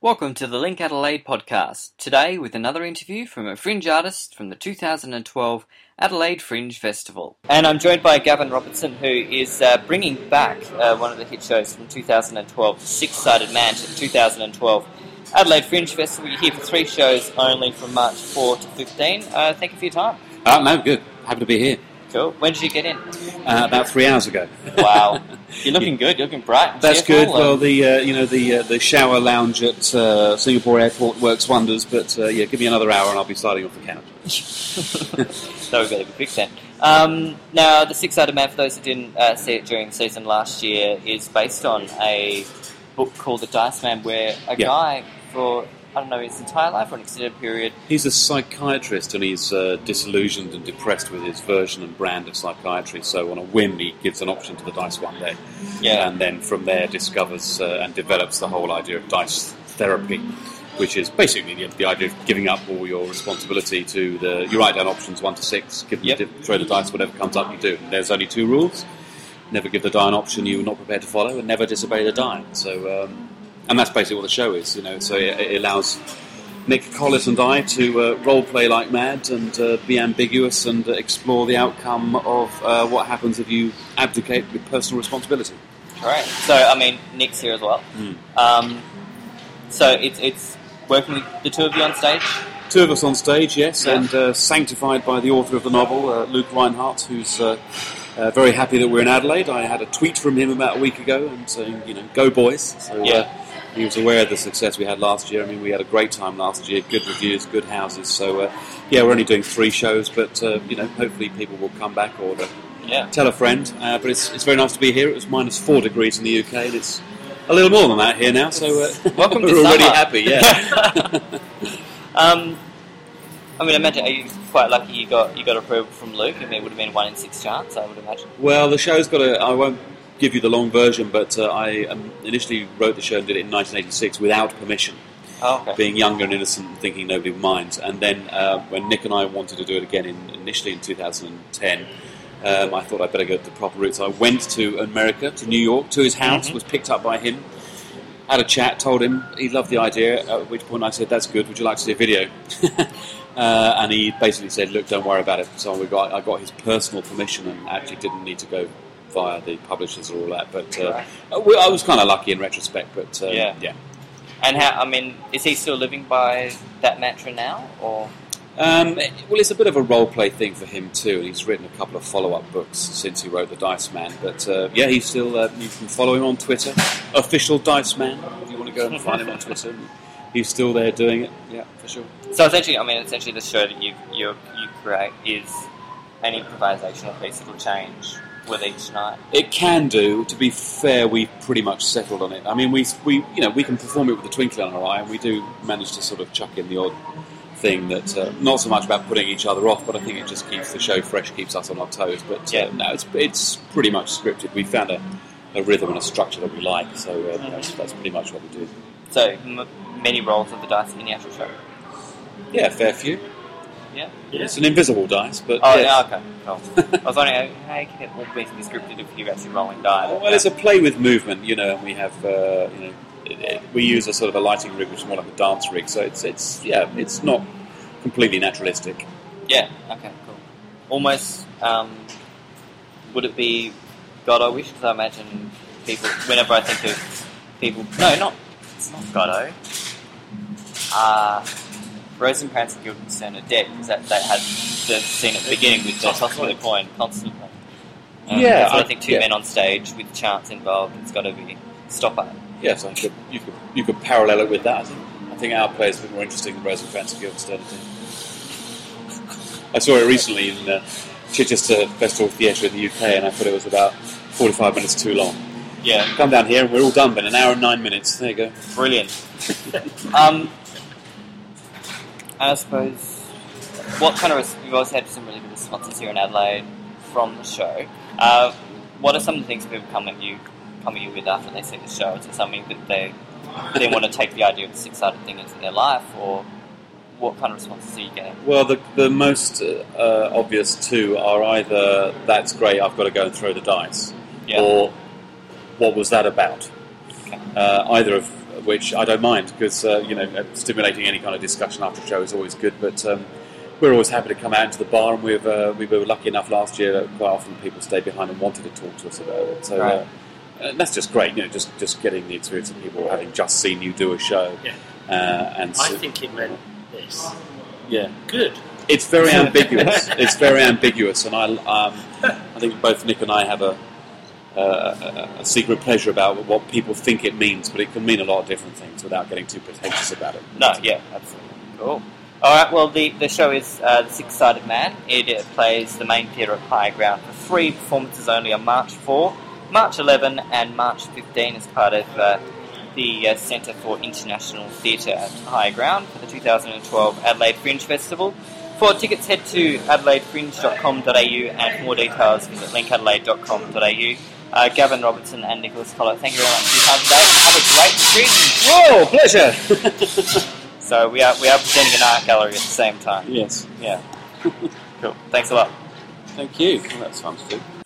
Welcome to the Link Adelaide podcast. Today, with another interview from a fringe artist from the 2012 Adelaide Fringe Festival. And I'm joined by Gavin Robertson, who is uh, bringing back uh, one of the hit shows from 2012, Six Sided Man, to the 2012 Adelaide Fringe Festival. You're here for three shows only from March 4 to 15. Uh, thank you for your time. Uh, no, good. Happy to be here. Cool. When did you get in? Uh, about three hours ago. Wow. You're looking good. You're looking bright. and That's cheerful, good. Well, the uh, you know the uh, the shower lounge at uh, Singapore Airport works wonders. But uh, yeah, give me another hour and I'll be sliding off the couch. that be quick then. Um, now, the Six Sided Man, for those who didn't uh, see it during the season last year, is based on a book called The Dice Man, where a Yeah. guy for I don't know his entire life or an extended period. He's a psychiatrist and he's uh, disillusioned and depressed with his version and brand of psychiatry. So on a whim, he gives an option to the dice one day, Yeah, and then from there discovers uh, and develops the whole idea of dice therapy, which is basically the, the idea of giving up all your responsibility to the. You write down options one to six, give them, Yep. throw the dice, whatever comes up, you do. There's only two rules: never give the die an option you're not prepared to follow, and never disobey the die. So, um, and that's basically what the show is. You know, so it, it allows. Nick Collett and I to uh, role play like mad and uh, be ambiguous and uh, explore the outcome of uh, what happens if you abdicate with personal responsibility. great. So, I mean, Nick's here as well. Hmm. Um, so it's it's working with the two of you on stage. Two of us on stage, yes, Yeah. and uh, sanctified by the author of the novel, uh, Luke Rhinehart, who's uh, uh, very happy that we're in Adelaide. I had a tweet from him about a week ago and saying, you know, go boys. So, Yeah. uh, he was aware of the success we had last year. I mean, we had a great time last year, good reviews, good houses. So, uh, yeah, we're only doing three shows, but, uh, you know, hopefully people will come back or uh, Yeah. tell a friend. Uh, but it's, it's very nice to be here. It was minus four degrees in the UK, and it's a little more than that here now. So, uh, Welcome we're already summer. happy, yeah. Um, I mean, I imagine are you quite lucky you got you got approval from Luke? I mean, it would have been one in six chance. I would imagine. Well, the show's got a. I won't give you the long version, but uh, I um, initially wrote the show and did it in 1986 without permission, Oh, okay. being younger and innocent and thinking nobody would mind. And then uh, when Nick and I wanted to do it again in, initially in 2010, um, I thought I'd better go the proper route. So I went to America, to New York, to his house, Mhm. was picked up by him, had a chat, told him he loved the idea, at which point I said, That's good, would you like to see a video? uh, and he basically said, Look, don't worry about it. So we got, I got his personal permission and actually didn't need to go via the publishers or all that. But uh, uh, I was kind of lucky in retrospect, but uh, Yeah. yeah. And how? I mean, is he still living by that mantra now, or? Um, well, it's a bit of a role play thing for him too. He's written a couple of follow up books since he wrote The Dice Man. But uh, yeah, he's still. Uh, you can follow him on Twitter, official Dice Man. If you want to go and find him on Twitter, he's still there doing it. Yeah, for sure. So essentially, I mean, essentially, the show that you you you create is an improvisational piece that'll change with each night. It can do. To be fair, we've pretty much settled on it. I mean, we we you know we can perform it with a twinkle in our eye, and we do manage to sort of chuck in the odd thing that uh, not so much about putting each other off, but I think it just keeps the show fresh, keeps us on our toes. But Yeah. uh, no, it's it's pretty much scripted. We found a, a rhythm and a structure that we like, so uh, that's, that's pretty much what we do. So m- many roles of the dice in the actual show. Yeah, a fair few. Yeah. It's an invisible dice, but Oh, yes. yeah. Okay. Cool. I was wondering how can it all be scripted if you're actually rolling dice. Well, it's a play with movement, you know, and we have, uh, you know, it, it, we use a sort of a lighting rig, which is more like a dance rig. So it's, it's, yeah, it's not completely naturalistic. Yeah. Okay. Cool. Almost. Um, would it be God? I wish because I imagine people. Whenever I think of people, no, not it's not Godot. Uh, Rosencrantz and Guildenstern are dead because that, that had the scene at the beginning with the tossing of the coin constantly. Um, Yeah, I, I- think two yeah. men on stage with chance involved. It's got to be Stoppard. Yes, I could, you could you could parallel it with that. I think, I think our play is a bit more interesting than Rosencrantz and Guildenstern. I think. I saw it recently in uh, Chichester Festival Theatre in the UK, and I thought it was about 45 minutes too long. Yeah. Come down here, and we're all done in an hour and nine minutes. There you go. Brilliant. um, I suppose, what kind of you've always had some really good responses here in Adelaide from the show. Uh, what are some of the things people come at you come at you with after they see the show? Is it something that they they want to take the idea of the six sided thing into their life, or what kind of responses are you getting? Well, the, the most uh, uh, obvious two are either that's great, I've got to go and throw the dice, Yeah. or what was that about? Okay. Uh, either of which I don't mind because uh, you know uh, stimulating any kind of discussion after a show is always good. But um, we're always happy to come out into the bar, and we've uh, we were lucky enough last year that quite often people stayed behind and wanted to talk to us about it. So. Right. Uh, and that's just great, you know, just just getting the experience of people having just seen you do a show, Yeah. uh, and I think it meant this. yeah, Good. it's very ambiguous. it's very ambiguous, and I, um, I think both Nick and I have a, a, secret pleasure about what people think it means, but it can mean a lot of different things without getting too pretentious about it. No, yeah, absolutely. Cool. All right. Well, the, the show is uh, the Six Sided Man. It uh, plays the main theatre at High Ground for three performances only on March 4, March 11, and March 15 as part of uh, the uh, Centre for International Theatre at High Ground for the 2012 Adelaide Fringe Festival. For tickets, head to adelaidefringe.com.au and for more details, visit linkadelaide.com.au. Uh, Gavin Robertson and Nicholas Collett, thank you very much for your time today. and Have a great fringe. Whoa, pleasure! So we are we are presenting an art gallery at the same time. yes, Yeah. cool. Thanks a lot. thank you. Well, that's fun to do.